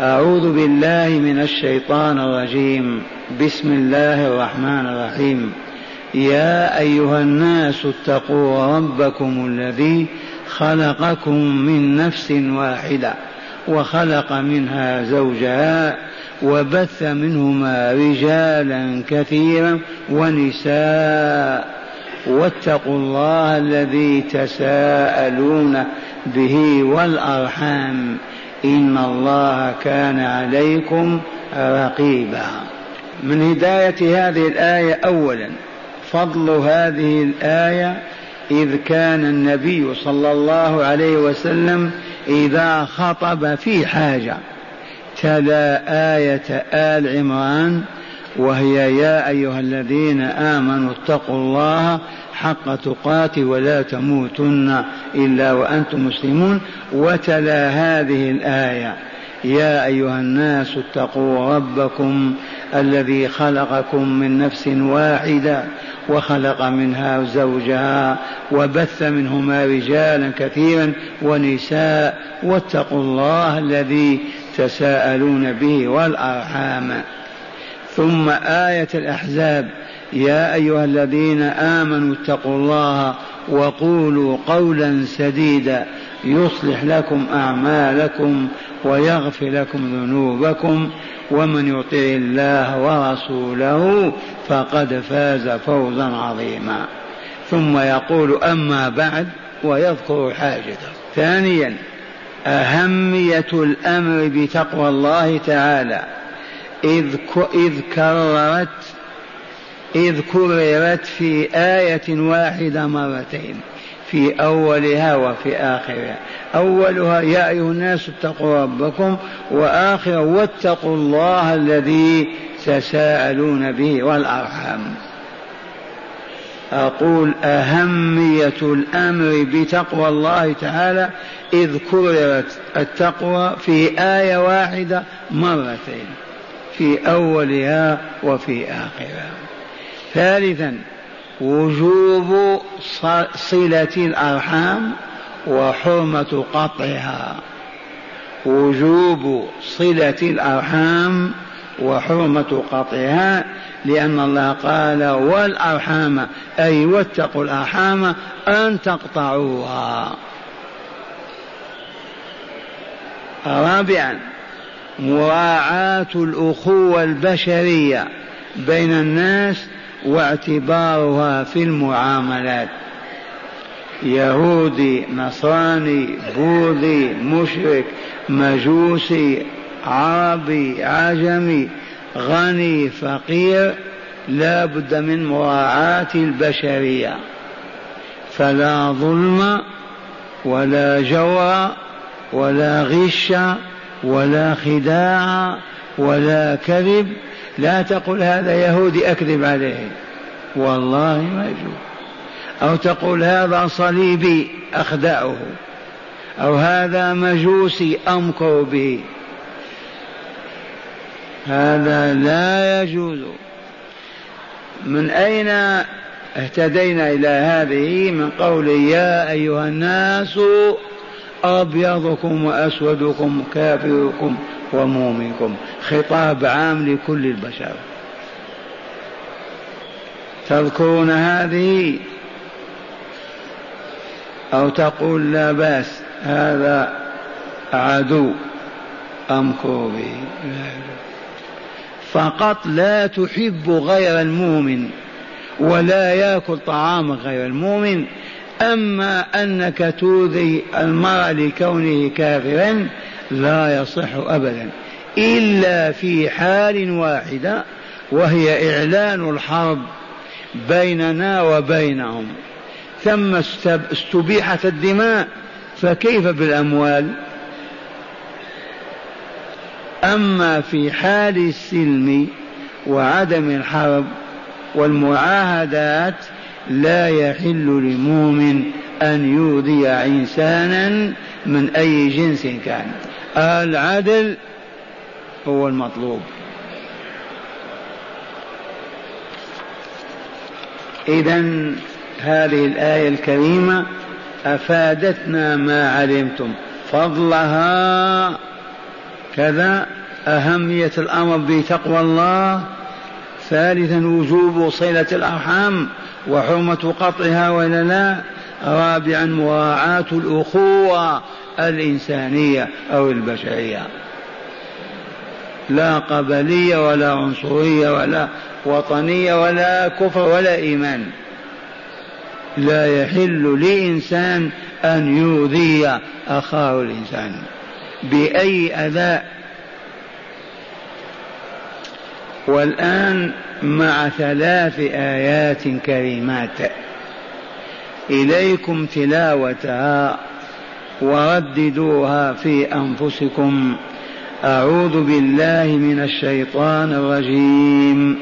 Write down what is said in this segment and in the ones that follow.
أعوذ بالله من الشيطان الرجيم. بسم الله الرحمن الرحيم. يا أيها الناس اتقوا ربكم الذي خلقكم من نفس واحدة وخلق منها زوجها وبث منهما رجالا كثيرا ونساء. واتقوا الله الذي تساءلون به والأرحام. إن الله كان عليكم رقيبا. من هداية هذه الآية أولا فضل هذه الآية إذ كان النبي صلى الله عليه وسلم إذا خطب في حاجة. تلا آية آل عمران وهي يا أيها الذين آمنوا اتقوا الله حق تقاته ولا تموتن إلا وأنتم مسلمون. وتلا هذه الآية يا أيها الناس اتقوا ربكم الذي خلقكم من نفس واحدة وخلق منها زوجها وبث منهما رجالا كثيرا ونساء واتقوا الله الذي تساءلون به والأرحام. ثم آية الأحزاب. يا أيها الذين آمنوا اتقوا الله وقولوا قولا سديدا. يصلح لكم أعمالكم ويغفر لكم ذنوبكم. ومن يطع الله ورسوله فقد فاز فوزا عظيما. ثم يقول أما بعد ويذكر حاجته. ثانيا أهمية الأمر بتقوى الله تعالى. إذ إذ كررت إذ كررت في آية واحدة مرتين في أولها وفي آخرها. أولها يا أيها الناس اتقوا ربكم وآخر واتقوا الله الذي تساءلون به والأرحام. أقول أهمية الأمر بتقوى الله تعالى إذ كررت التقوى في آية واحدة مرتين. في أولها وفي آخرها. ثالثا وجوب صلة الأرحام وحرمة قطعها. وجوب صلة الأرحام وحرمة قطعها لأن الله قال والأرحام أي واتقوا الأرحام أن تقطعوها. رابعا مراعاة الأخوة البشرية بين الناس واعتبارها في المعاملات. يهودي نصراني بوذي مشرك مجوسي عربي عجمي غني فقير لا بد من مراعاة البشرية. فلا ظلم ولا جور ولا غش ولا خداع ولا كذب لا تقل هذا يهودي أكذب عليه. والله ما يجوز. أو تقول هذا صليبي أخدعه أو هذا مجوسي أمكر به. هذا لا يجوز. من أين اهتدينا إلى هذه؟ من قول يا أيها الناس أبيضكم وأسودكم كافركم ومؤمنكم خطاب عام لكل البشر. تذكرون هذه؟ أو تقول لا بأس هذا عدو أمكر به فقط لا تحب غير المؤمن ولا يأكل طعام غير المؤمن أما أنك تؤذي المرء لكونه كافرا لا يصح أبدا إلا في حال واحدة وهي إعلان الحرب بيننا وبينهم. ثم استبيحت الدماء فكيف بالأموال؟ أما في حال السلم وعدم الحرب والمعاهدات لا يحل لمؤمن أن يؤذي إنسانا من أي جنس كان. العدل هو المطلوب. إذا هذه الآية الكريمة أفادتنا ما علمتم. فضلها كذا أهمية الأمر بتقوى الله ثالثا وجوب صلة الأرحام. وحرمة قطعها ولا لا رابعا مراعاة الأخوة الإنسانية أو البشرية. لا قبلية ولا عنصرية ولا وطنية ولا كفر ولا إيمان. لا يحل لإنسان أن يؤذي أخاه الإنسان بأي أذى والآن مع ثلاث آيات كريمات. إليكم تلاوتها ورددوها في أنفسكم. أعوذ بالله من الشيطان الرجيم.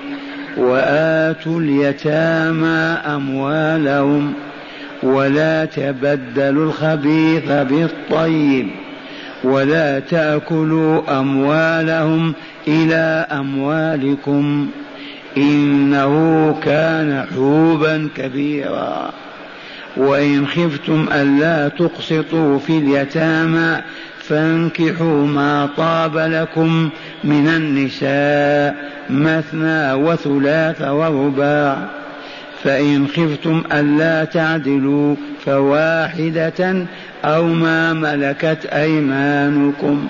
وآتوا اليتامى أموالهم ولا تبدلوا الخبيث بالطيب. ولا تأكلوا أموالهم إلى أموالكم إنه كان حوبا كبيرا. وإن خفتم ألا تقسطوا في اليتامى فانكحوا ما طاب لكم من النساء مثنى وثلاث ورباع. فإن خفتم ألا تعدلوا فواحدة أو ما ملكت أيمانكم.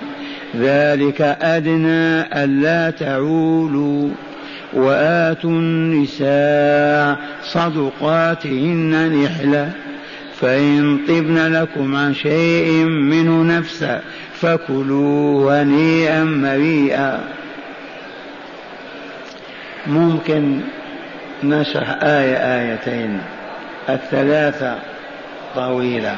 ذلك أدنى ألا تعولوا وآتوا النساء صدقاتهن نحلة. فإن طبن لكم عن شيء منه نفسا فكلوا هنيئا مريئا. ممكن نشرح آية آيتين. الثلاثة طويلة.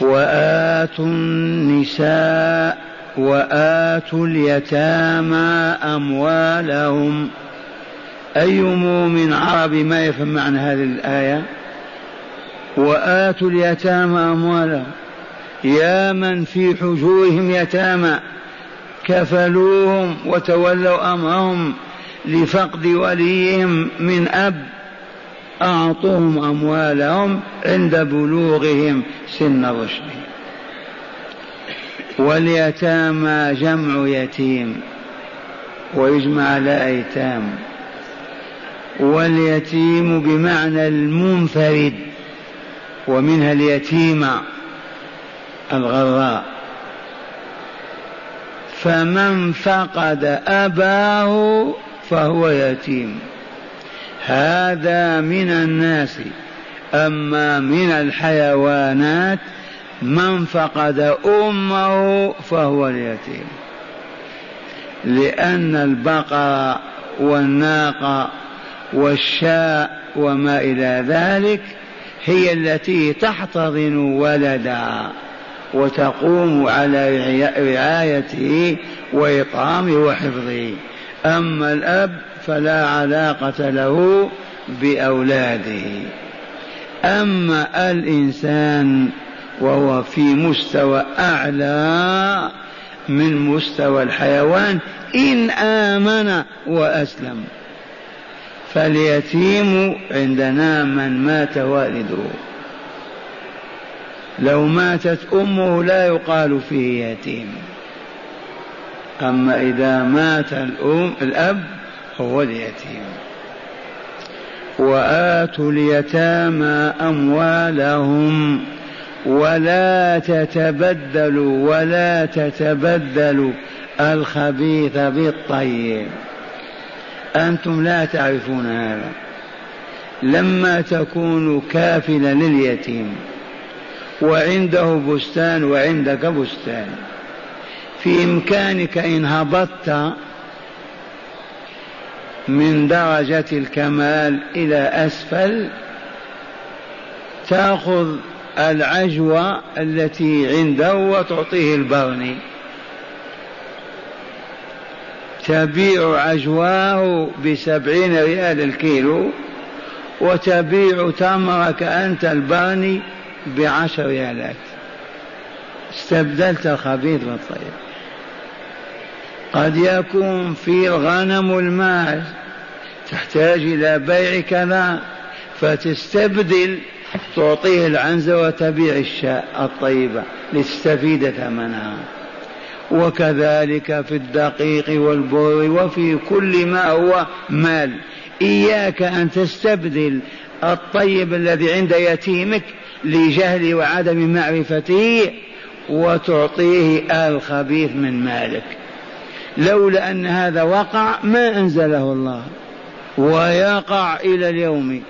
وآتوا النساء وآتوا اليتامى أموالهم. أي مؤمن عربي ما يفهم معنى هذه الآية؟ وآتوا اليتامى أموالهم. يا من في حجورهم يتامى كفلوهم وتولوا أمرهم لفقد وليهم من أب. أعطوهم أموالهم عند بلوغهم سن الرشد واليتامى جمع يتيم ويجمع على أيتام واليتيم بمعنى المنفرد ومنها اليتيمة الغراء. فمن فقد أباه فهو يتيم. هذا من الناس. أما من الحيوانات من فقد أمه فهو اليتيم. لأن البقر والناقة والشاء وما إلى ذلك هي التي تحتضن ولدها وتقوم على رعايته وإطعامه وحفظه. أما الأب فلا علاقة له بأولاده. أما الإنسان وهو في مستوى أعلى من مستوى الحيوان إن آمن وأسلم. فاليتيم عندنا من مات والده. لو ماتت أمه لا يقال فيه يتيم. أما إذا مات الأم الأب هو اليتيم وآتوا اليتامى أموالهم ولا تتبدلوا ولا تتبدلوا الخبيث بالطيب. أنتم لا تعرفون هذا. لما تكون كافلا لليتيم وعنده بستان وعندك بستان في إمكانك إن هبطت من درجة الكمال إلى أسفل تأخذ العجوة التي عنده وتعطيه البرني. تبيع عجواه بسبعين ريال الكيلو وتبيع تمرك أنت البرني بعشر ريالات. استبدلت الخبيث بالطيب قد يكون في الغنم الماعز تحتاج إلى بيع كذا فتستبدل تعطيه العنزة وتبيع الشاء الطيبة لتستفيد ثمنها. وكذلك في الدقيق والبر وفي كل ما هو مال. إياك أن تستبدل الطيب الذي عند يتيمك لجهل وعدم معرفته وتعطيه الخبيث من مالك. لولا أن هذا وقع ما أنزله الله ويقع إلى اليوم.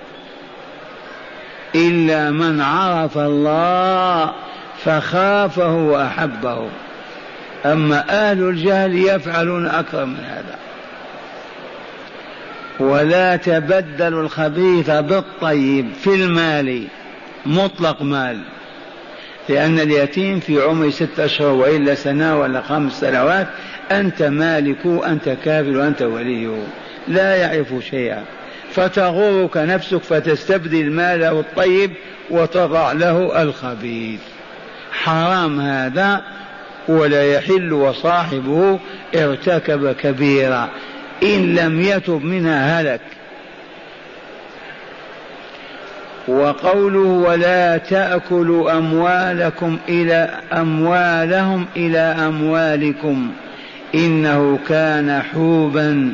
إلا من عرف الله فخافه وأحبه. أما أهل الجهل يفعلون أكثر من هذا. ولا تبدلوا الخبيث بالطيب في المال مطلق مال. لأن اليتيم في عمر ستة أشهر وإلا سنة ولا خمس سنوات أنت مالك أنت كافر وأنت وليه لا يعرف شيئا. فتغرك نفسك فتستبدل ماله الطيب وتضع له الخبيث. حرام هذا ولا يحل وصاحبه ارتكب كبيرا. إن لم يتب منها هلك. وقوله ولا تأكلوا أموالكم إلى أموالهم إلى أموالكم. إنه كان حوبا.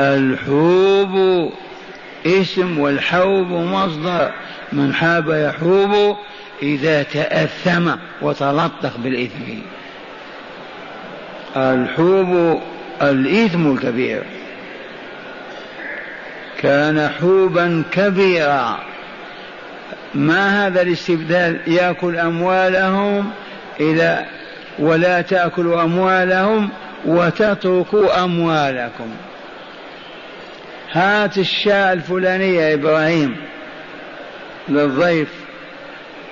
الحوب اسم والحوب مصدر. من حاب يحوب إذا تأثم وتلطخ بالإثم. الحوب الإثم الكبير. كان حوبا كبيرا. ما هذا الاستبدال؟ يأكل أموالهم إلى ولا تأكلوا أموالهم وتتركوا أموالكم. هات الشاة الفلانية يا إبراهيم للضيف.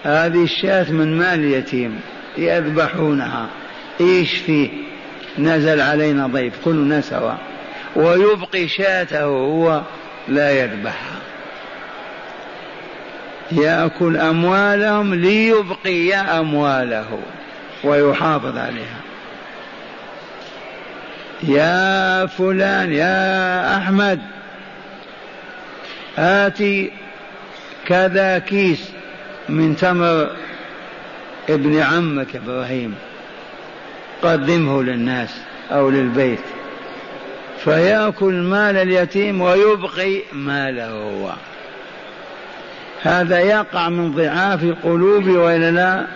هذه الشاة من مال اليتيم يذبحونها. إيش فيه؟ نزل علينا ضيف كلنا سوا ويبقي شاته هو لا يذبحها يأكل أموالهم ليبقي أمواله ويحافظ عليها. يا فلان يا أحمد آتي كذا كيس من تمر ابن عمك إبراهيم قدمه للناس أو للبيت. فيأكل مال اليتيم ويبقي ماله هو. هذا يقع من ضعاف القلوب والا لا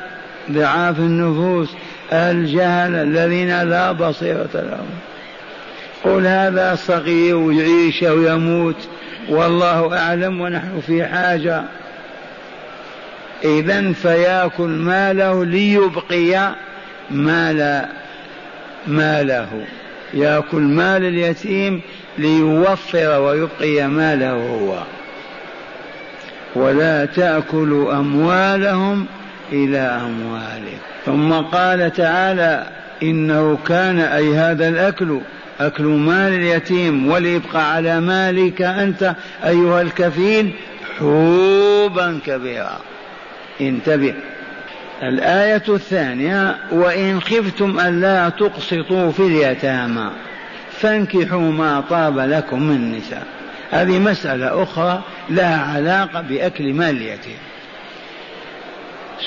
ضعاف النفوس. الجهل الذين لا بصيرة لهم. قل هذا صغير ويعيش ويموت والله أعلم ونحن في حاجة. إذا فيأكل ماله ليبقي مال ماله. يأكل مال اليتيم ليوفر ويبقي ماله هو. ولا تأكلوا أموالهم إلى أموالكم ثم قال تعالى إنه كان أي هذا الأكل أكل مال اليتيم وليبقى على مالك أنت أيها الكفيل حوبا كبيرا. انتبه. الآية الثانية وإن خفتم ألا تقسطوا في اليتامى فانكحوا ما طاب لكم من النساء. هذه مسألة أخرى لها علاقة بأكل مال اليتيم.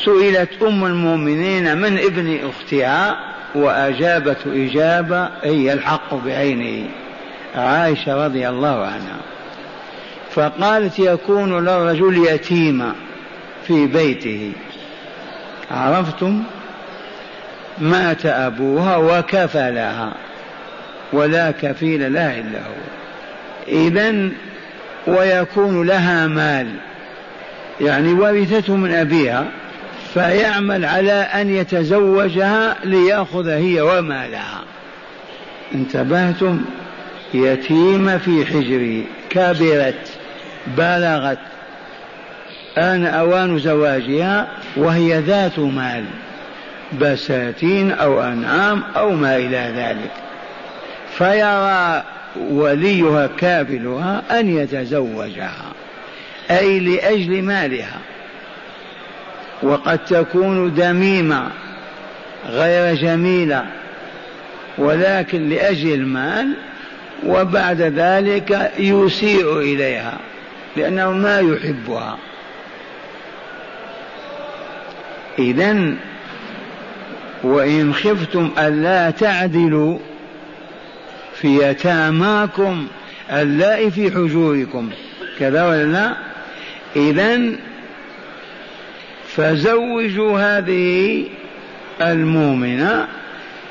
سئلت أم المؤمنين من ابن أختها وأجابت إجابة هي الحق بعينه عائشة رضي الله عنها. فقالت يكون للرجل يتيما في بيته. عرفتم؟ مات أبوها وكفلها ولا كفيل لها إلا هو. إذا ويكون لها مال يعني ورثته من أبيها. فيعمل على أن يتزوجها ليأخذ هي ومالها. انتبهتم؟ يتيمة في حجري كبرت بلغت. آن أوان زواجها وهي ذات مال بساتين أو أنعام أو ما إلى ذلك. فيرى وليها كابلها أن يتزوجها أي لأجل مالها. وقد تكون دميمة غير جميلة ولكن لأجل المال وبعد ذلك يسيء إليها لأنه ما يحبها. وإن خفتم ألا تعدلوا في يتاماكم اللائي في حجوركم. كذا ولا لا؟ إذا فزوجوا هذه المؤمنة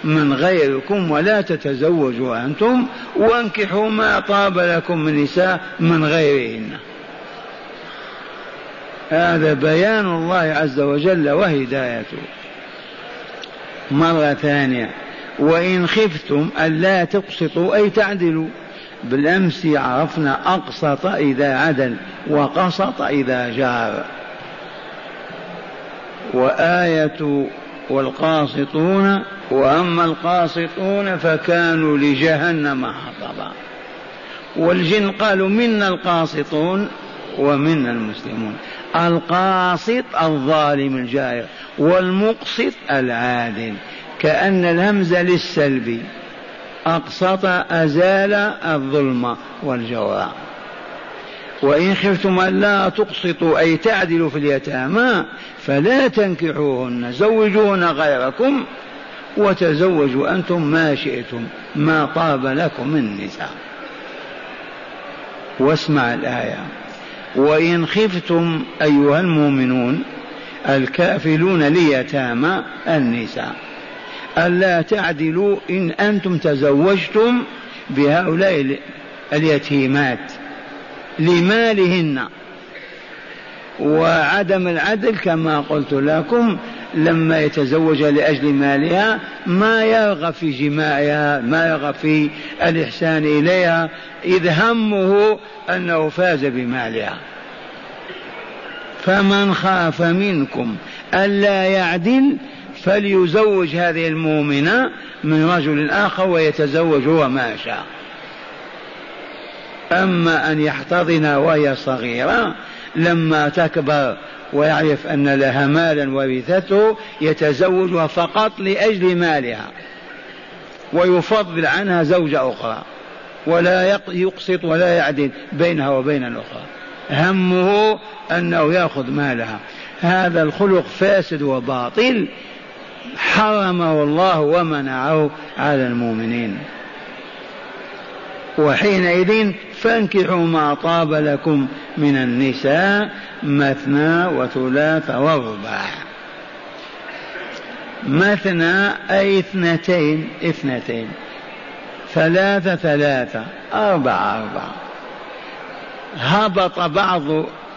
من غيركم ولا تتزوجوا أنتم وانكحوا ما طاب لكم من نساء من غيرهن. هذا بيان الله عز وجل وهدايته. مرة ثانية وإن خفتم ألا تقسطوا أي تعدلوا. بالأمس عرفنا أقسط إذا عدل وقسط إذا جار. وآية والقاسطون وأما القاسطون فكانوا لجهنم حطبا. والجن قالوا منا القاسطون ومنا المسلمون. القاسط الظالم الجائر والمقسط العادل كأن الهمزة للسلب أقسط أزال الظلم والجوع وإن خفتم ألا تقسطوا أي تعدلوا في اليتامى فلا تنكحوهن زوجوهن غيركم وتزوجوا أنتم ما شئتم ما طاب لكم من النساء واسمع الآية. وإن خفتم أيها المؤمنون الكافلون ليتامى النساء ألا تعدلوا إن أنتم تزوجتم بهؤلاء اليتيمات. لمالهن. وعدم العدل كما قلت لكم لما يتزوج لأجل مالها ما يرغب في جماعها ما يرغب في الإحسان إليها إذ همه أنه فاز بمالها. فمن خاف منكم ألا يعدل فليزوج هذه المؤمنة من رجل آخر ويتزوج هو ما شاء. أما أن يحتضن وهي صغيرة لما تكبر ويعرف أن لها مالا ورثته يتزوجها فقط لأجل مالها ويفضل عنها زوجة أخرى ولا يقسط ولا يعدل بينها وبين الأخرى. همه أنه يأخذ مالها. هذا الخلق فاسد وباطل حرمه الله ومنعه على المؤمنين. وحينئذ فانكحوا ما طاب لكم من النساء مثنى وثلاث ورباع مثنى أي اثنتين اثنتين. ثلاثة ثلاثة أربعة أربعة. هبط بعض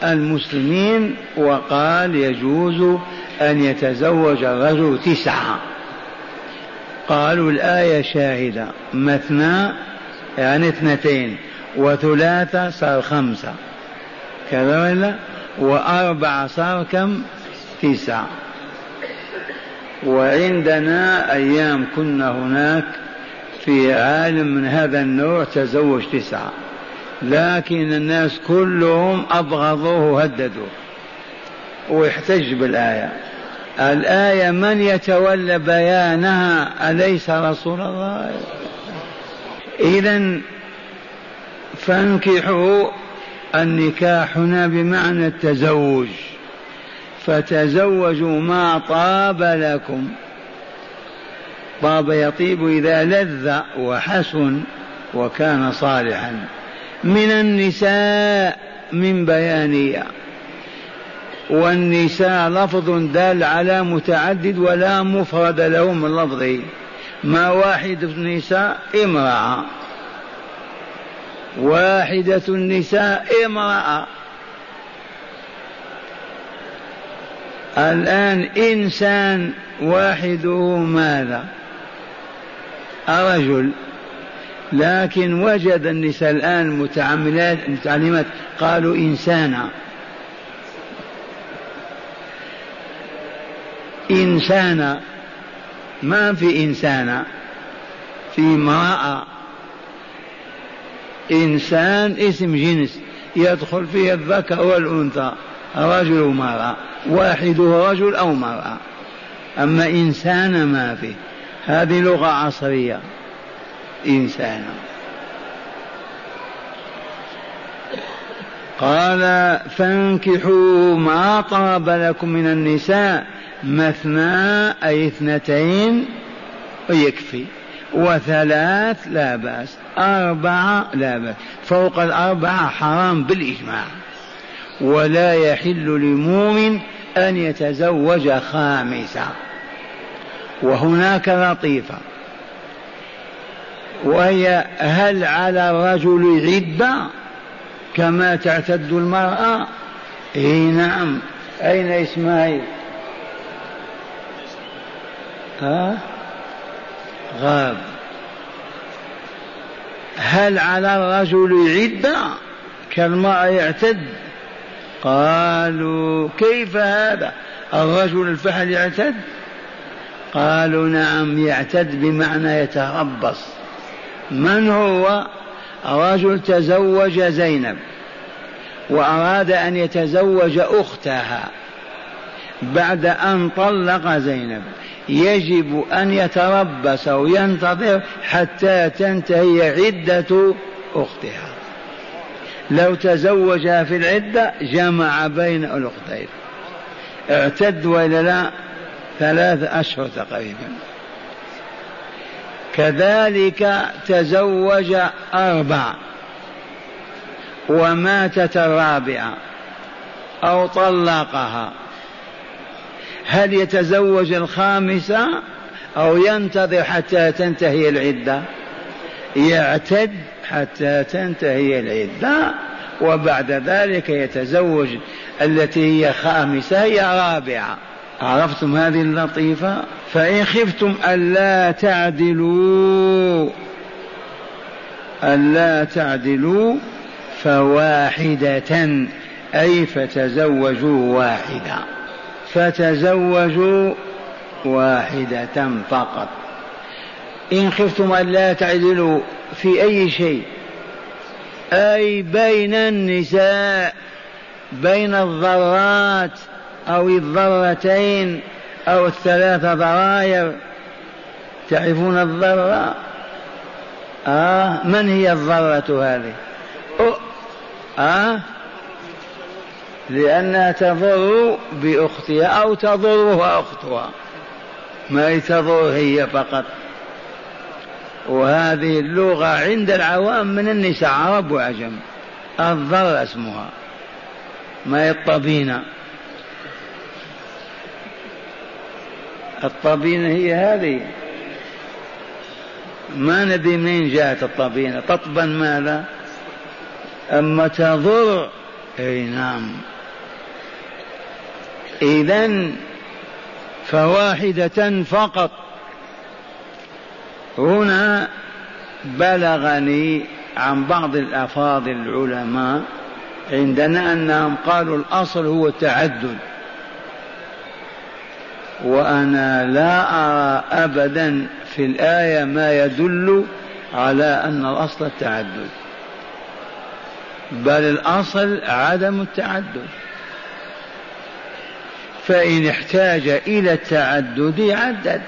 المسلمين وقال يجوز أن يتزوج الرجل تسعة. قالوا الآية شاهدة مثنى يعني اثنتين وثلاثة صار خمسة. كذا ولا؟ وأربعة صار كم؟ تسعة. وعندنا أيام كنا هناك في عالم من هذا النوع تزوج تسعة. لكن الناس كلهم أبغضوه وهددوه. ويحتج بالآية. الآية من يتولى بيانها أليس رسول الله؟ إذا فانكحوا النكاح هنا بمعنى التزوج. فتزوجوا ما طاب لكم. طاب يطيب إذا لذ وحسن وكان صالحا. من النساء من بيانية والنساء لفظ دال على متعدد ولا مفرد له من لفظه. ما واحد النساء امرأة. واحدة النساء امرأة. الآن إنسان واحدة ماذا؟ رجل لكن وجد النساء الآن متعملات متعلمات. قالوا إنسانا. إنسانا. ما في إنسانا في امرأة. إنسان اسم جنس يدخل فيه الذكر والأنثى رجل ومرأة واحدة رجل أو مرأة أما إنسان ما في. هذه لغة عصرية. إنسانا قال فانكحوا ما طاب لكم من النساء مثنى أي اثنتين يكفي. وثلاث لا بأس أربعة لا بأس. فوق الأربعة حرام بالإجماع. ولا يحل لمؤمن أن يتزوج خامسة. وهناك لطيفة. وهي هل على الرجل عدة كما تعتد المرأة؟ إي نعم. أين إسماعيل؟ ها غاب. هل على الرجل عدة كالمرأة يعتد؟ قالوا كيف هذا؟ الرجل الفحل يعتد؟ قالوا نعم يعتد بمعنى يتربص. من هو؟ رجل تزوج زينب وأراد أن يتزوج أختها بعد أن طلق زينب. يجب أن يتربص أو ينتظر حتى تنتهي عدة أختها. لو تزوجها في العدة جمع بين الأختين. اعتد وإلا لا ثلاث أشهر تقريبا. كذلك تزوج أربع وماتت الرابعة أو طلقها. هل يتزوج الخامسة أو ينتظر حتى تنتهي العدة؟ يعتد حتى تنتهي العدة وبعد ذلك يتزوج. التي هي خامسة هي رابعة. عرفتم هذه اللطيفة؟ فإن خفتم ألا تعدلوا. ألا تعدلوا فواحدة أي فتزوجوا واحدة. فتزوجوا واحدة فقط. إن خفتم ألا تعدلوا في أي شيء أي بين النساء بين الضرات أو الضرتين أو الثلاث ضراير تعرفون الضرة آه من هي الضرة هذه؟ آه لأنها تضر بأختها أو تضرها أختها. ما تضر هي فقط. وهذه اللغة عند العوام من النساء عرب وعجم. الضر اسمها. ما هي الطبينة؟ الطبينة هي هذه. ما ندري منين جاءت الطبينة؟ تطبن ماذا؟ أما تضر أي نعم. إذا فواحدة فقط. هنا بلغني عن بعض الأفاضل العلماء عندنا أنهم قالوا الأصل هو التعدد. وأنا لا أرى أبدا في الآية ما يدل على أن الأصل التعدد بل الأصل عدم التعدد. فإن احتاج إلى التعدد عدد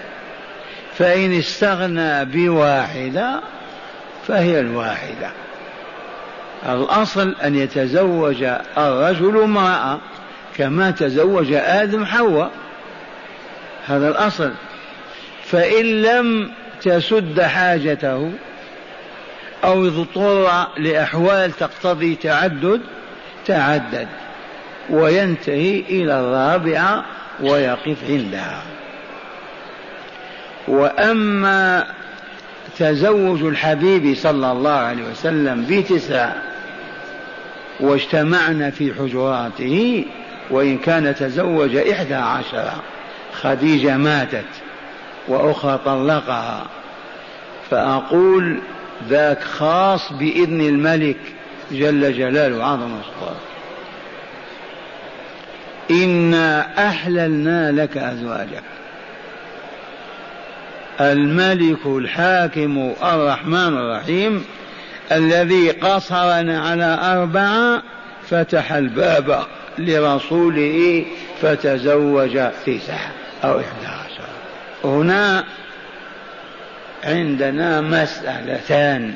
فإن استغنى بواحدة فهي الواحدة. الأصل أن يتزوج الرجل امرأة كما تزوج آدم حواء. هذا الأصل. فإن لم تسد حاجته أو اضطر لأحوال تقتضي تعدد تعدد. وينتهي إلى الرابعة ويقف عندها. وأما تزوج الحبيب صلى الله عليه وسلم بتسع واجتمعنا في حجراته وإن كان تزوج إحدى عشرة خديجة ماتت وأخرى طلقها. فأقول ذاك خاص بإذن الملك جل جلاله عظم سلطانه إنا أحللنا لك أزواجك. الملك الحاكم الرحمن الرحيم الذي قصرنا على أربعة فتح الباب لرسوله فتزوج تسعة أو إحدى عشر. هنا عندنا مسألتان.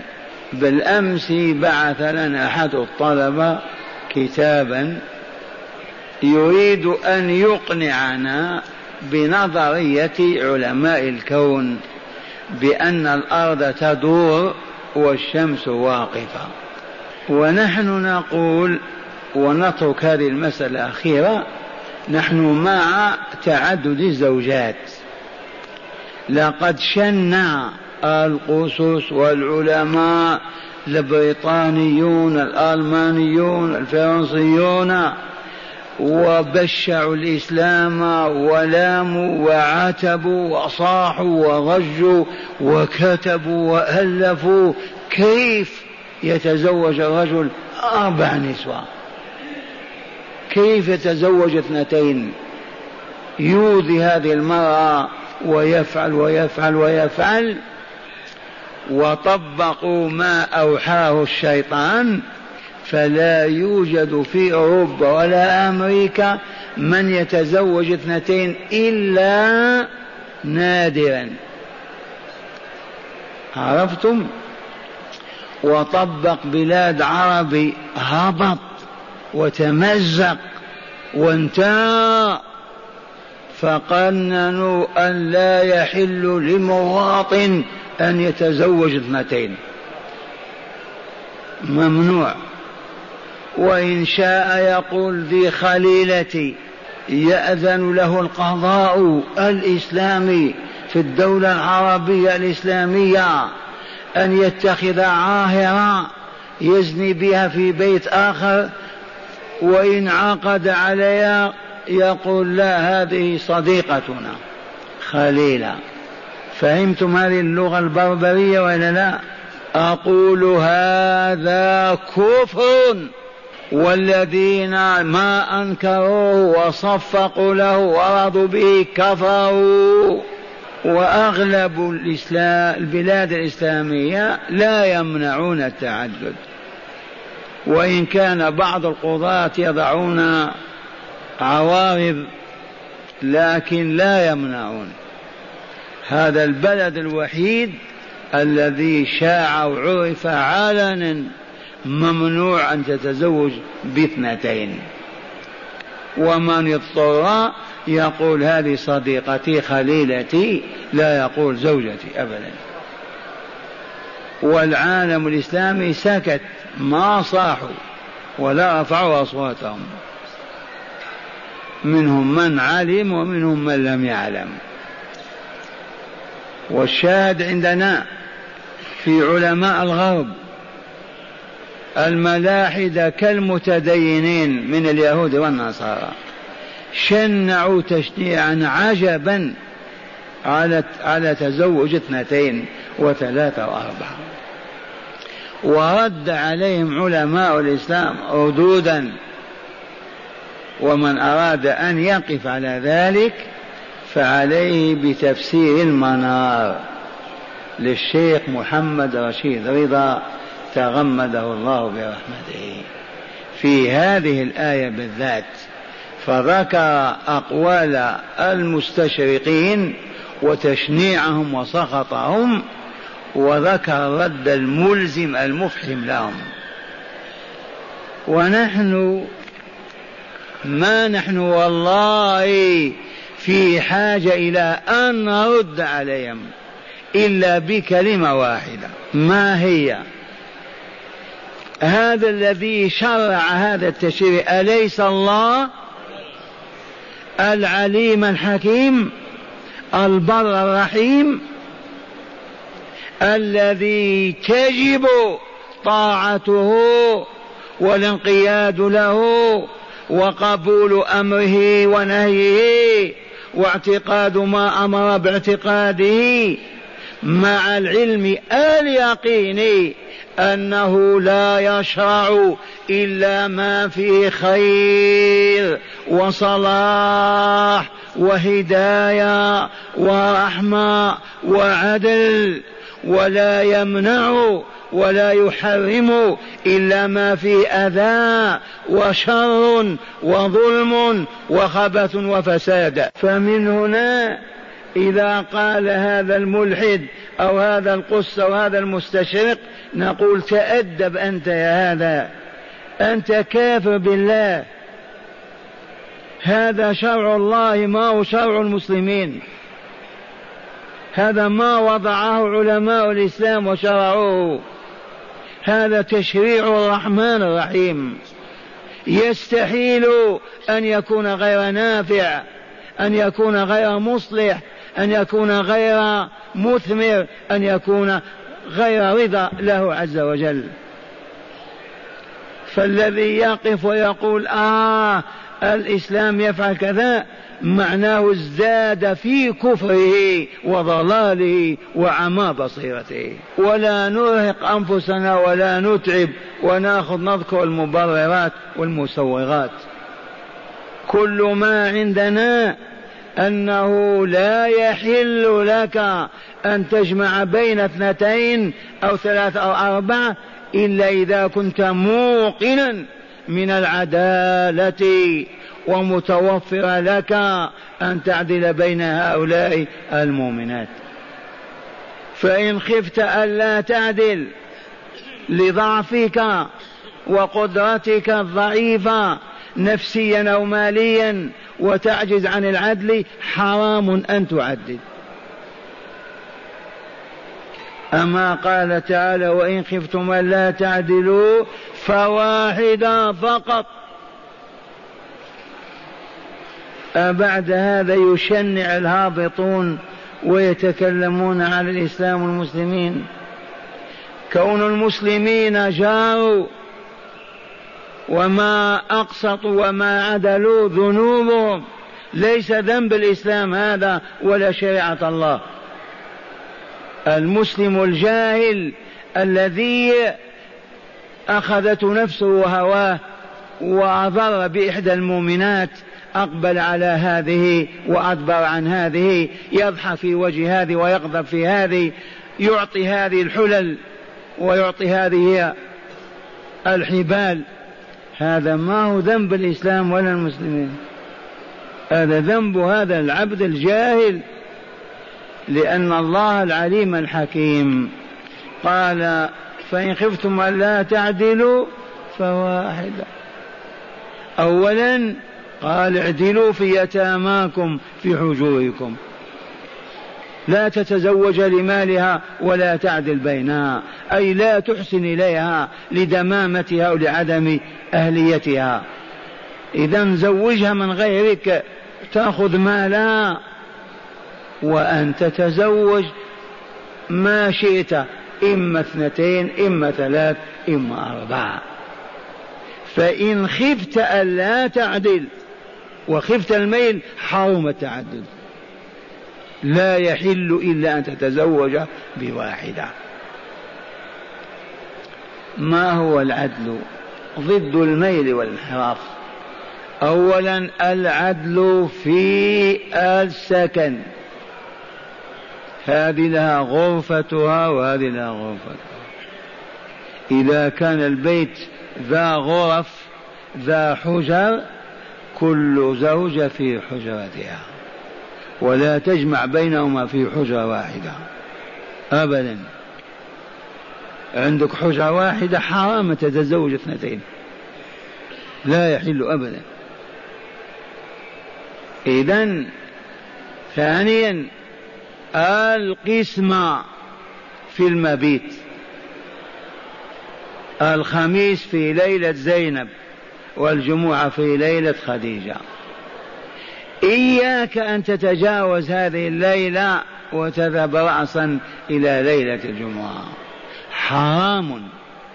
بالأمس بعث لنا أحد الطلبة كتابا يريد أن يقنعنا بنظرية علماء الكون بأن الأرض تدور والشمس واقفة. ونحن نقول ونترك هذه المسألة الأخيرة نحن مع تعدد الزوجات. لقد شنع القصص والعلماء البريطانيون الألمانيون الفرنسيون وبشعوا الإسلام ولاموا وعتبوا وصاحوا وغجوا وكتبوا وألفوا كيف يتزوج الرجل أربع نسوة كيف يتزوج اثنتين؟ يؤذي هذه المرأة ويفعل ويفعل ويفعل وطبقوا ما أوحاه الشيطان فلا يوجد في أوروبا ولا أمريكا من يتزوج اثنتين إلا نادرا. عرفتم؟ وطبق بلاد عربي هبط وتمزق وانتهى. فقننوا أن لا يحل لمواطن أن يتزوج اثنتين. ممنوع. وإن شاء يقول ذي خليلتي يأذن له القضاء الإسلامي في الدولة العربية الإسلامية أن يتخذ عاهرة يزني بها في بيت آخر وإن عقد عليها يقول لا هذه صديقتنا خليلة. فهمتم هذه اللغة البربرية ولا لا؟ أقول هذا كفر. والذين ما أنكروه وصفقوا له ورضوا به كفروا وأغلب الإسلام البلاد الإسلامية لا يمنعون التعدد. وإن كان بعض القضاة يضعون عوارض لكن لا يمنعون. هذا البلد الوحيد الذي شاع وعرف علنا ممنوع أن تتزوج باثنتين. ومن اضطر يقول هذه صديقتي خليلتي لا يقول زوجتي أبدا. والعالم الإسلامي سكت ما صاحوا ولا رفعوا أصواتهم. منهم من علم ومنهم من لم يعلم. والشاهد عندنا في علماء الغرب الملاحدة كالمتدينين من اليهود والنصارى. شنعوا تشنيعا عجبا على على تزوج اثنتين وثلاثة وأربعة. ورد عليهم علماء الإسلام ردودا ومن أراد أن يقف على ذلك فعليه بتفسير المنار للشيخ محمد رشيد رضا تغمده الله برحمته. في هذه الآية بالذات فذكر أقوال المستشرقين وتشنيعهم وسخطهم وذكر الرد الملزم المفحم لهم. ونحن ما نحن والله في حاجة إلى أن نرد عليهم إلا بكلمة واحدة. ما هي؟ هذا الذي شرع هذا التشريع. أليس الله العليم الحكيم؟ البر الرحيم؟ الذي تجب طاعته والانقياد له وقبول أمره ونهيه واعتقاد ما أمر باعتقاده مع العلم اليقيني أنه لا يشرع إلا ما فيه خير وصلاح وهداية ورحمة وعدل ولا يمنع ولا يحرم إلا ما فيه أذى وشر وظلم وخبث وفساد. فمن هنا إذا قال هذا الملحد أو هذا القس أو هذا المستشرق نقول تأدب أنت يا هذا. أنت كافر بالله. هذا شرع الله ما هو شرع المسلمين. هذا ما وضعه علماء الإسلام وشرعوه. هذا تشريع الرحمن الرحيم. يستحيل أن يكون غير نافع أن يكون غير مصلح أن يكون غير مثمر أن يكون غير رضا له عز وجل. فالذي يقف ويقول آه الإسلام يفعل كذا معناه ازداد في كفره وضلاله وعمى بصيرته. ولا نرهق أنفسنا ولا نتعب ونأخذ نذكر المبررات والمسوغات كل ما عندنا أنه لا يحل لك أن تجمع بين اثنتين أو ثلاث أو أربع إلا إذا كنت موقنا من العدالة ومتوفر لك أن تعدل بين هؤلاء المؤمنات. فإن خفت ألا تعدل لضعفك وقدرتك الضعيفة نفسيا أو ماليا وتعجز عن العدل حرام أن تعدل. أما قال تعالى وإن خفتم ألا تعدلوا فواحدة فقط. أبعد هذا يشنع الهابطون ويتكلمون عن الإسلام والمسلمين كون المسلمين جاروا وما أقسطوا وما عدلوا ذنوبهم ليس ذنب الإسلام هذا ولا شريعة الله. المسلم الجاهل الذي أخذته نفسه وهواه وأضر بإحدى المؤمنات أقبل على هذه وأدبر عن هذه يضحك في وجه هذه ويغضب في هذه يعطي هذه الحلل ويعطي هذه الحبال. هذا ما هو ذنب الإسلام ولا المسلمين. هذا ذنب هذا العبد الجاهل لأن الله العليم الحكيم. قال فإن خفتم ألا تعدلوا فواحدة. أولا قال اعدلوا في يتاماكم في حجوركم. لا تتزوج لمالها ولا تعدل بينها أي لا تحسن إليها لدمامتها ولعدم أهليتها. إذا زوجها من غيرك تأخذ مالها وأن تتزوج ما شئت إما اثنتين إما ثلاث إما أربعة فإن خفت ألا تعدل وخفت الميل حرم التعدد لا يحل إلا أن تتزوج بواحدة. ما هو العدل؟ ضد الميل والانحراف. أولا العدل في السكن. هذه لها غرفتها وهذه لها غرفتها. إذا كان البيت ذا غرف ذا حجر كل زوجة في حجرتها. ولا تجمع بينهما في حجرة واحدة. أبدا. عندك حجرة واحدة حرام تتزوج اثنتين. لا يحل أبدا. إذا ثانيا القسمة في المبيت. الخميس في ليلة زينب والجمعة في ليلة خديجة. إياك أن تتجاوز هذه الليلة وتذهب رأسا إلى ليلة الجمعة. حرام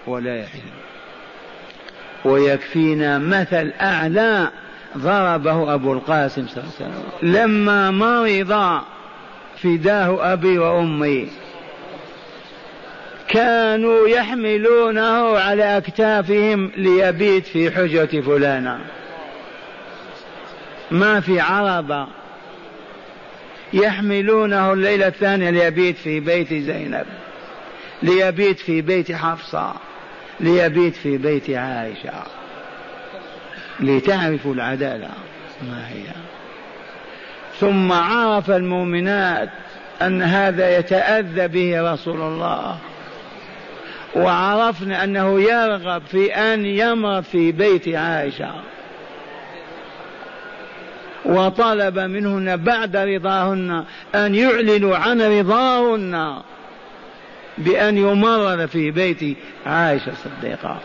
ولا يحل. ويكفينا مثل أعلى ضربه أبو القاسم صلى الله عليه وسلم. لما مرض فداه أبي وأمي كانوا يحملونه على أكتافهم ليبيت في حجرة فلانة. ما في عربة يحملونه الليلة الثانية ليبيت في بيت زينب ليبيت في بيت حفصة ليبيت في بيت عائشة. لتعرفوا العدالة. ما هي؟ ثم عرف المؤمنات أن هذا يتأذى به رسول الله. وعرفنا أنه يرغب في أن يمر في بيت عائشة. وطلب منهن بعد رضاهن أن يعلنوا عن رضاهن بأن يمرر في بيت عائشة الصديقة.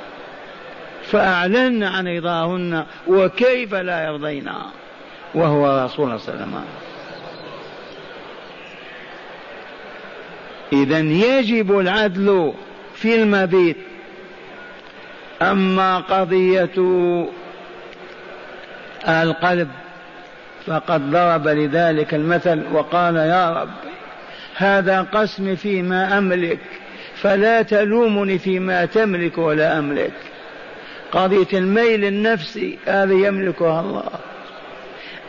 فأعلن عن رضاهن وكيف لا يرضين. وهو رسول الله صلى الله عليه وسلم. إذا يجب العدل في المبيت. أما قضية القلب فقد ضرب لذلك المثل وقال يا رب هذا قسم فيما أملك فلا تلومني فيما تملك ولا أملك. قضية الميل النفسي هذه يملكها الله.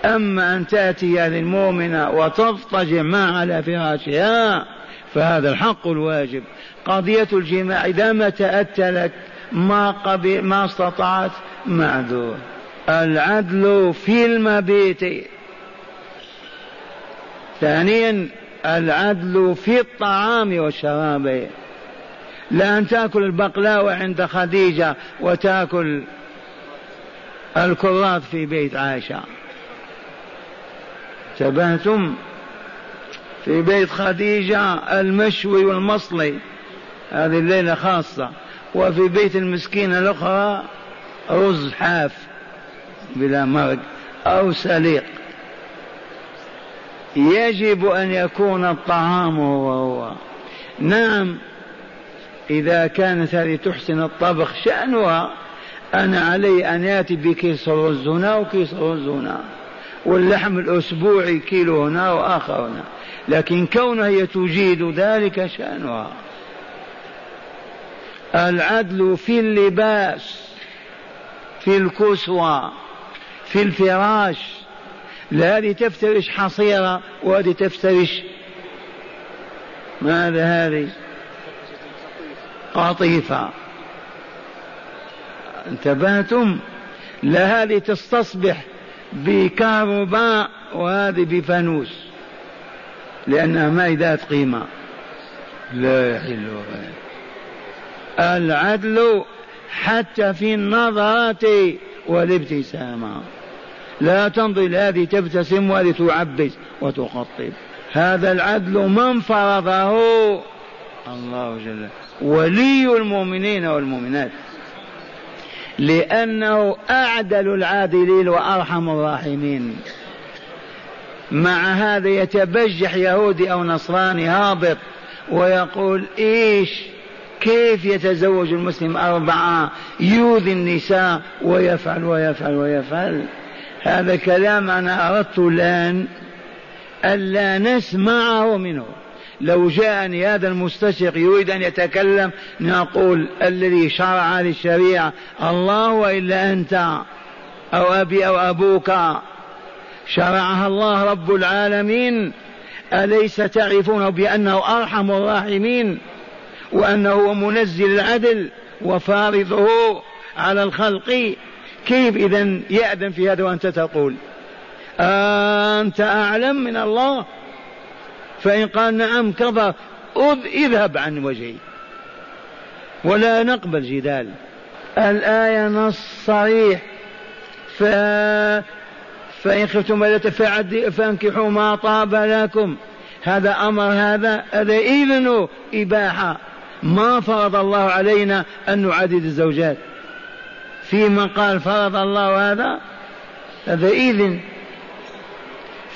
أما أن تأتي هذه المؤمنة وتضطجع ما على فراشها فهذا الحق الواجب. قضية الجماع إذا ما تأتلك ما قبل ما استطعت معذور. العدل في المبيت. ثانيا العدل في الطعام والشراب. لا أن تأكل البقلاوة عند خديجة وتأكل الكرات في بيت عائشة. تبهتم في بيت خديجة المشوي والمصلي. هذه الليلة خاصة. وفي بيت المسكينة الأخرى رز حاف. بلا مرق أو سليق. يجب أن يكون الطعام هو هو نعم إذا كانت هذه تحسن الطبخ شأنها أنا علي أن يأتي بكيس رز هنا وكيس رز هنا واللحم الأسبوعي كيلو هنا وآخر هنا لكن كونها هي تجيد ذلك شأنها. العدل في اللباس في الكسوة. في الفراش. لا هذه تفترش حصيرة وهذه تفترش ماذا هذه؟ قطيفة. انتبهتم؟ لا هذه تستصبح بكهرباء وهذه بفانوس لأنها ما ذات قيمة. لا يحل العدل حتى في النظرات والابتسامة. لا تنظر هذه تبتسم وهذه تعبس وتقطب هذا العدل من فرضه؟ الله جل ولي المؤمنين والمؤمنات. لأنه أعدل العادلين وأرحم الراحمين. مع هذا يتبجح يهودي أو نصراني هابط ويقول إيش؟ كيف يتزوج المسلم أربعة؟ يؤذي النساء ويفعل ويفعل ويفعل. هذا كلام أنا أردت الآن ألا نسمعه منه. لو جاءني هذا المستشرق يريد أن يتكلم نقول الذي شرع هذه الشريعة الله وإلا أنت أو أبي أو أبوك. شرعها الله رب العالمين. أليس تعرفون بأنه أرحم الراحمين؟ وأنه هو منزل العدل وفارضه على الخلق. كيف إذا يأذن في هذا وأنت تقول؟ أنت أعلم من الله؟ فإن قال نعم كفر اذهب عن وجهي. ولا نقبل جدال. الآية نص صريح ف... فإن خفتم ألا فانكحوا ما طاب لكم. هذا أمر هذا هذا إذن إباحة. ما فرض الله علينا أن نعدد الزوجات. في من قال فرض الله هذا؟ هذا إذن.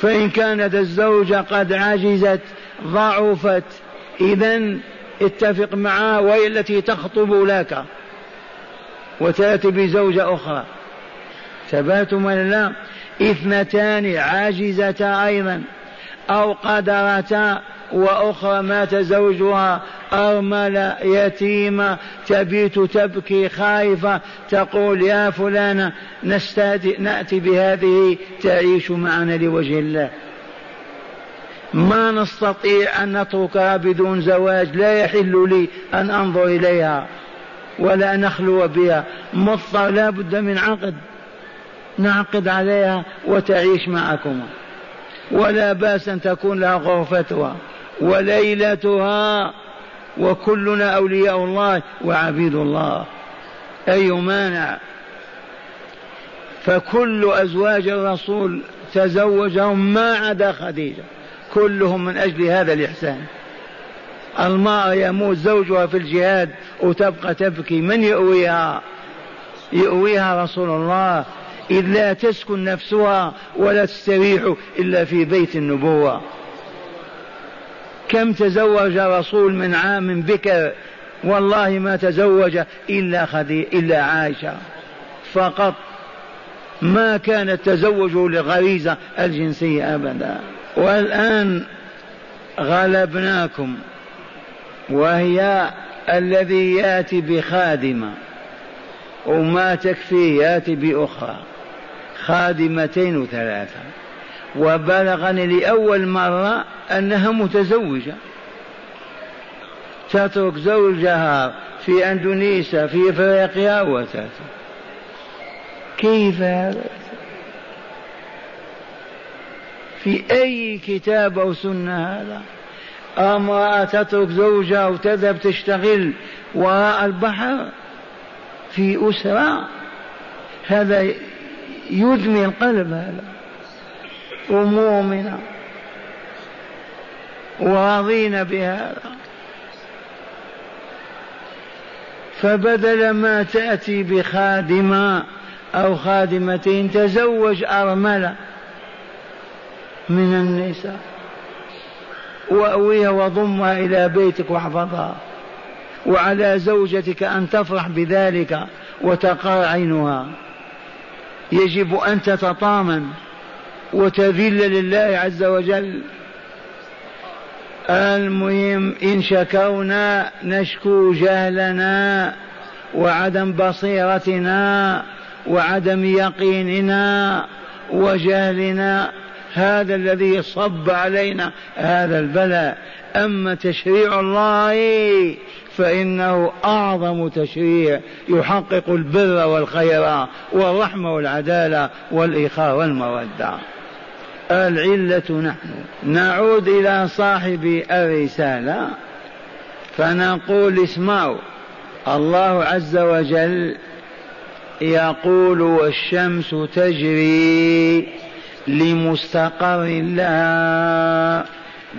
فإن كانت الزوجة قد عجزت ضعفت إذا اتفق معها وهي التي تخطب لك. وتأتي بزوجة أخرى. ثباتم ولا لا؟ اثنتان عاجزتا أيضا أو قدرتا وأخرى مات زوجها أرملة يتيمة تبيت تبكي خائفة تقول يا فلانة نأتي بهذه تعيش معنا لوجه الله. ما نستطيع أن نتركها بدون زواج لا يحل لي أن أنظر إليها ولا نخلو بها. مضطر لا بد من عقد. نعقد عليها وتعيش معكم ولا بأس أن تكون لها غرفتها. وليلتها وكلنا أولياء الله وعبيد الله. أي مانع؟ فكل أزواج الرسول تزوجهم ما عدا خديجة. كلهم من أجل هذا الإحسان. المرأة يموت زوجها في الجهاد وتبقى تبكي. من يؤويها؟ يؤويها رسول الله. إذ لا تسكن نفسها ولا تستريح إلا في بيت النبوة. كم تزوج رسول من عام بكر والله ما تزوج إلا خدي إلا عائشة. فقط ما كان التزوج للغريزة الجنسية أبدا. والآن غلبناكم وهي الذي يأتي بخادمة وما تكفي يأتي بأخرى. خادمتين وثلاثة. وبلغني لأول مرة أنها متزوجة. تترك زوجها في أندونيسيا في إفريقيا وتأتي. كيف؟ هذا في أي كتاب أو سنة هذا؟ امرأة تترك زوجها وتذهب تشتغل وراء البحر في أسرة؟ هذا يدمي القلب هذا. ومؤمنة. وراضين بهذا. فبدل ما تأتي بخادمة أو خادمتين تزوج أرملة من النساء. وأويها وضمها إلى بيتك واحفظها. وعلى زوجتك أن تفرح بذلك وتقر عينها يجب أن تتطامن وتذل لله عز وجل. المهم إن شكونا نشكو جهلنا وعدم بصيرتنا وعدم يقيننا وجهلنا. هذا الذي صب علينا هذا البلاء. أما تشريع الله فإنه أعظم تشريع يحقق البر والخير والرحمة والعدالة والإخاء والمودة. العلة نحن. نعود إلى صاحب الرسالة فنقول اسمعوا. الله عز وجل يقول والشمس تجري لمستقر لها.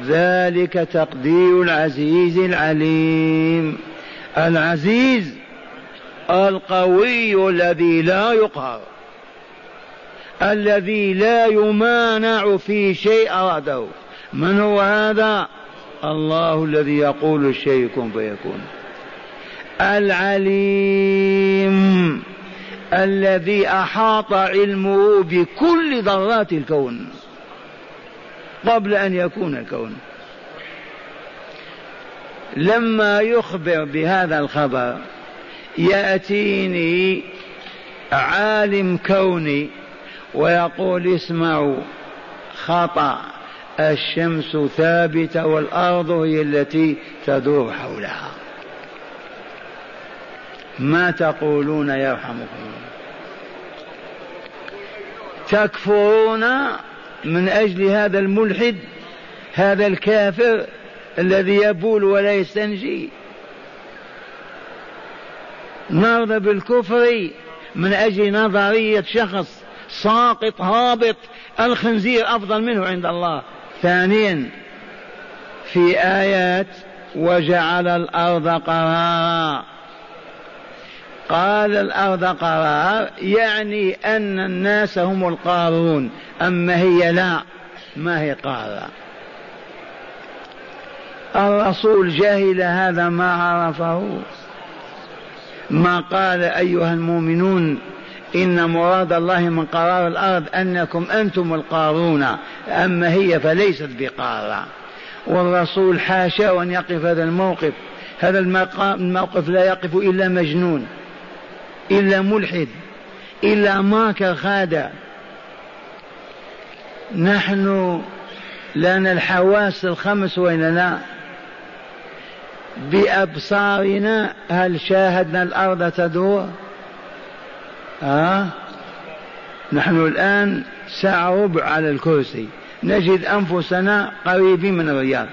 ذلك تقدير العزيز العليم. العزيز القوي الذي لا يقهر. الذي لا يمانع في شيء أراده. من هو هذا؟ الله الذي يقول الشيء كن فيكون. العليم. الذي أحاط علمه بكل ذرات الكون. قبل أن يكون الكون. لما يخبر بهذا الخبر يأتيني عالم كوني ويقول اسمعوا خطأ الشمس ثابتة والأرض هي التي تدور حولها. ما تقولون يرحمكم؟ تكفرون من أجل هذا الملحد هذا الكافر الذي يبول ولا يستنجي. نرضى بالكفر من أجل نظرية شخص. ساقط هابط الخنزير أفضل منه عند الله. ثانيا في آيات وجعل الأرض قرارا. قال الأرض قرار يعني أن الناس هم القارون. أما هي لا ما هي قارة. الرسول جهل هذا ما عرفه. ما قال أيها المؤمنون إن مراد الله من قرار الأرض أنكم أنتم القارون أما هي فليست بقارة. والرسول حاشا أن يقف هذا الموقف. هذا الموقف لا يقف إلا مجنون إلا ملحد إلا ماكر خادع نحن لنا الحواس الخمس وإلا لا. بأبصارنا هل شاهدنا الأرض تدور؟ آه؟ نحن الآن ساعة ربع على الكرسي. نجد أنفسنا قريبين من الرياض.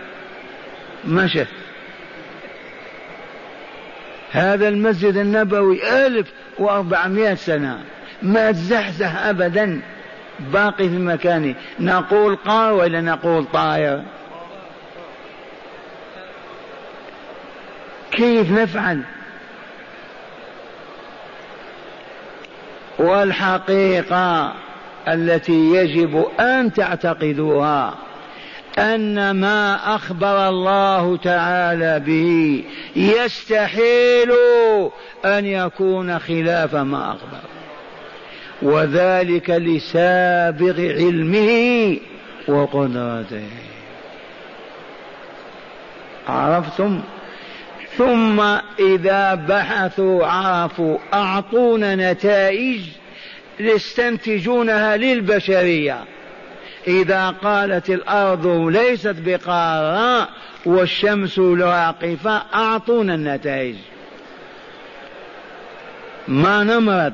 ما شفت هذا المسجد النبوي ألف وأربعمائة سنة. ما تزحزح أبدا. باقي في مكانه نقول قار ولا نقول طاير كيف نفعل؟ والحقيقة التي يجب أن تعتقدوها أن ما أخبر الله تعالى به يستحيل أن يكون خلاف ما أخبر. وذلك لسابغ علمه وقدرته عرفتم؟ ثم إذا بحثوا عرفوا أعطونا نتائج يستنتجونها للبشرية. إذا قالت الأرض ليست بقارة والشمس واقفة أعطونا النتائج. ما نمرض.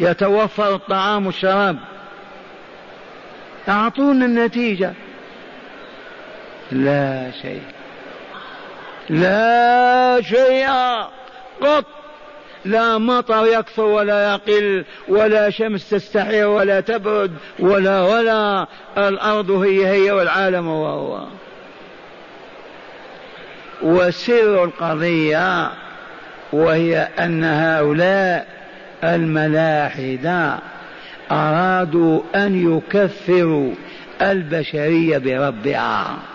يتوفر الطعام والشراب. أعطونا النتيجة. لا شيء. لا شيء قط. لا مطر يكثر ولا يقل ولا شمس تستحير ولا تبرد ولا ولا. الأرض هي هي والعالم هو هو. وسر القضية وهي أن هؤلاء الملاحدة أرادوا أن يكفروا البشرية بربها.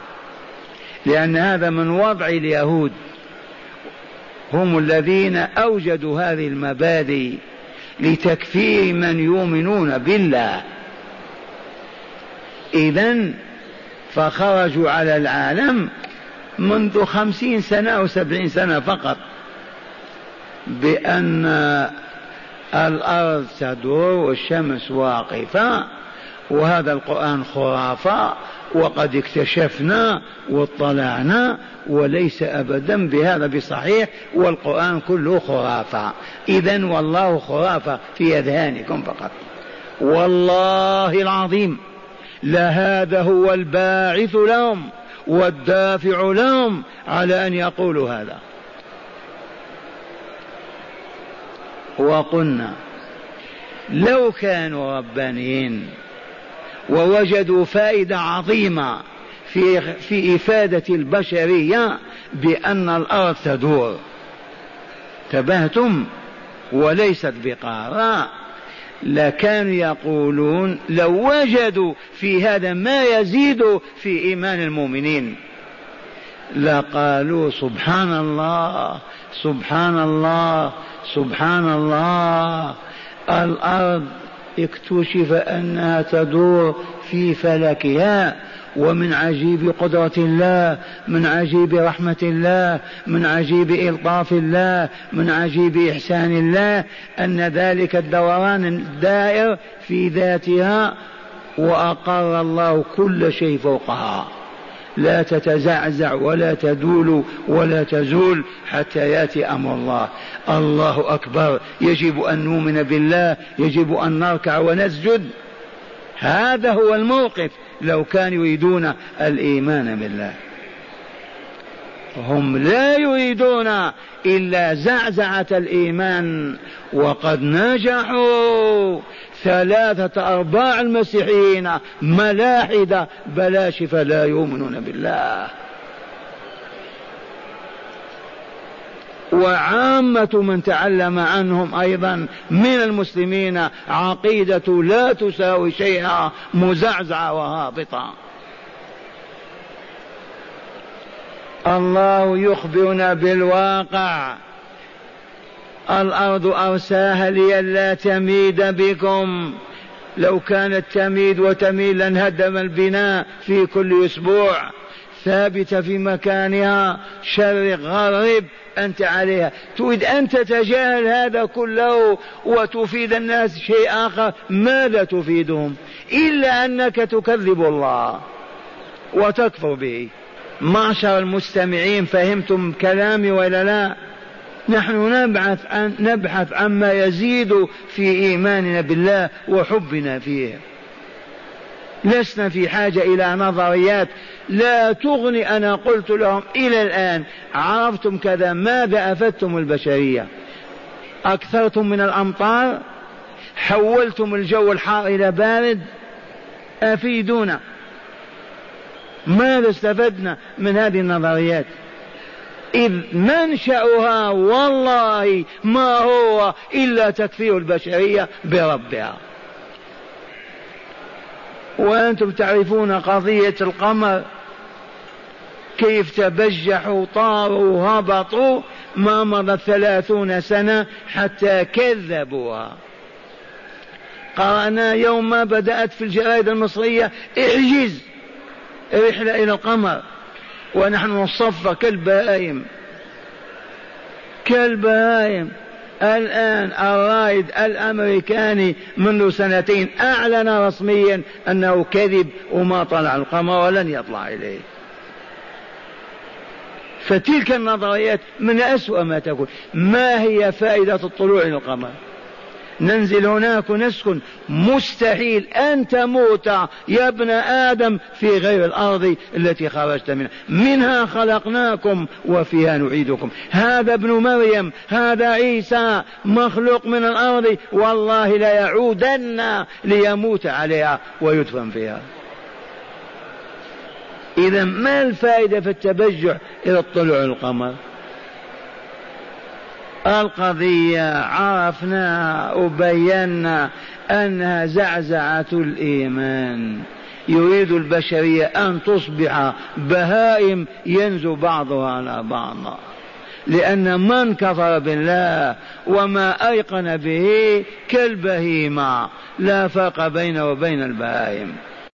لأن هذا من وضع اليهود. هم الذين أوجدوا هذه المبادئ لتكفير من يؤمنون بالله. إذا فخرجوا على العالم منذ خمسين سنة أو سبعين سنة فقط. بأن الأرض تدور والشمس واقفة. وهذا القرآن خرافة وقد اكتشفنا واطلعنا وليس ابدا بهذا بصحيح والقرآن كله خرافة. اذا والله خرافة في أذهانكم فقط. والله العظيم لهذا هو الباعث لهم والدافع لهم على أن يقولوا هذا. وقلنا لو كانوا ربانيين ووجدوا فائدة عظيمة في في إفادة البشرية بأن الأرض تدور. تبهتم وليست بقارة. لكانوا يقولون لو وجدوا في هذا ما يزيد في إيمان المؤمنين. لقالوا سبحان الله سبحان الله سبحان الله الأرض اكتشف أنها تدور في فلكها ومن عجيب قدرة الله من عجيب رحمة الله من عجيب إلطاف الله من عجيب إحسان الله أن ذلك الدوران الدائر في ذاتها وأقر الله كل شيء فوقها. لا تتزعزع ولا تدول ولا تزول حتى يأتي أمر الله. الله أكبر. يجب أن نؤمن بالله يجب أن نركع ونسجد. هذا هو الموقف. لو كانوا يريدون الإيمان بالله. هم لا يريدون إلا زعزعة الإيمان. وقد نجحوا. ثلاثة أرباع المسيحيين ملاحدة بلاشفة لا يؤمنون بالله. وعامة من تعلم عنهم أيضا من المسلمين عقيدة لا تساوي شيئا مزعزعة وهابطة. الله يخبرنا بالواقع. الأرض أرساها لئلا تميد بكم. لو كانت تميد وتميل لانهدم البناء في كل أسبوع. ثابتة في مكانها شرق غرب أنت عليها. تريد أن تتجاهل هذا كله وتفيد الناس شيء آخر. ماذا تفيدهم؟ إلا أنك تكذب الله وتكفر به. معشر المستمعين فهمتم كلامي ولا لا؟ نحن نبحث عن نبحث عما يزيد في إيماننا بالله وحبنا فيه. لسنا في حاجة إلى نظريات. لا تغني أنا قلت لهم إلى الآن عرفتم كذا ماذا أفدتم البشرية؟ أكثرتم من الأمطار؟ حولتم الجو الحار إلى بارد؟ أفيدونا. ماذا استفدنا من هذه النظريات؟ إذ منشأها والله ما هو إلا تكفير البشرية بربها. وأنتم تعرفون قضية القمر؟ كيف تبجحوا طاروا هبطوا ما مضت ثلاثون سنة حتى كذبوها. قرأنا يوم ما بدأت في الجرائد المصرية احجز رحلة إلى القمر. ونحن نصفى كالبهائم كالبهائم الآن الرائد الأمريكاني منذ سنتين أعلن رسميا أنه كذب وما طلع القمر ولن يطلع إليه. فتلك النظريات من أسوأ ما تكون. ما هي فائدة الطلوع إلى القمر ننزل هناك ونسكن مستحيل أن تموت يا ابن آدم في غير الأرض التي خرجت منها. منها خلقناكم وفيها نعيدكم. هذا ابن مريم هذا عيسى مخلوق من الأرض. والله لا يعودن ليموت عليها ويدفن فيها. إذا ما الفائدة في التبجح إلى الطلوع القمر؟ القضية عرفناها وبينا أنها زعزعة الإيمان. يريد البشرية أن تصبح بهائم ينزو بعضها على بعض. لأن من كفر بالله وما أيقن به كالبهيمة لا فرق بينه وبين البهائم.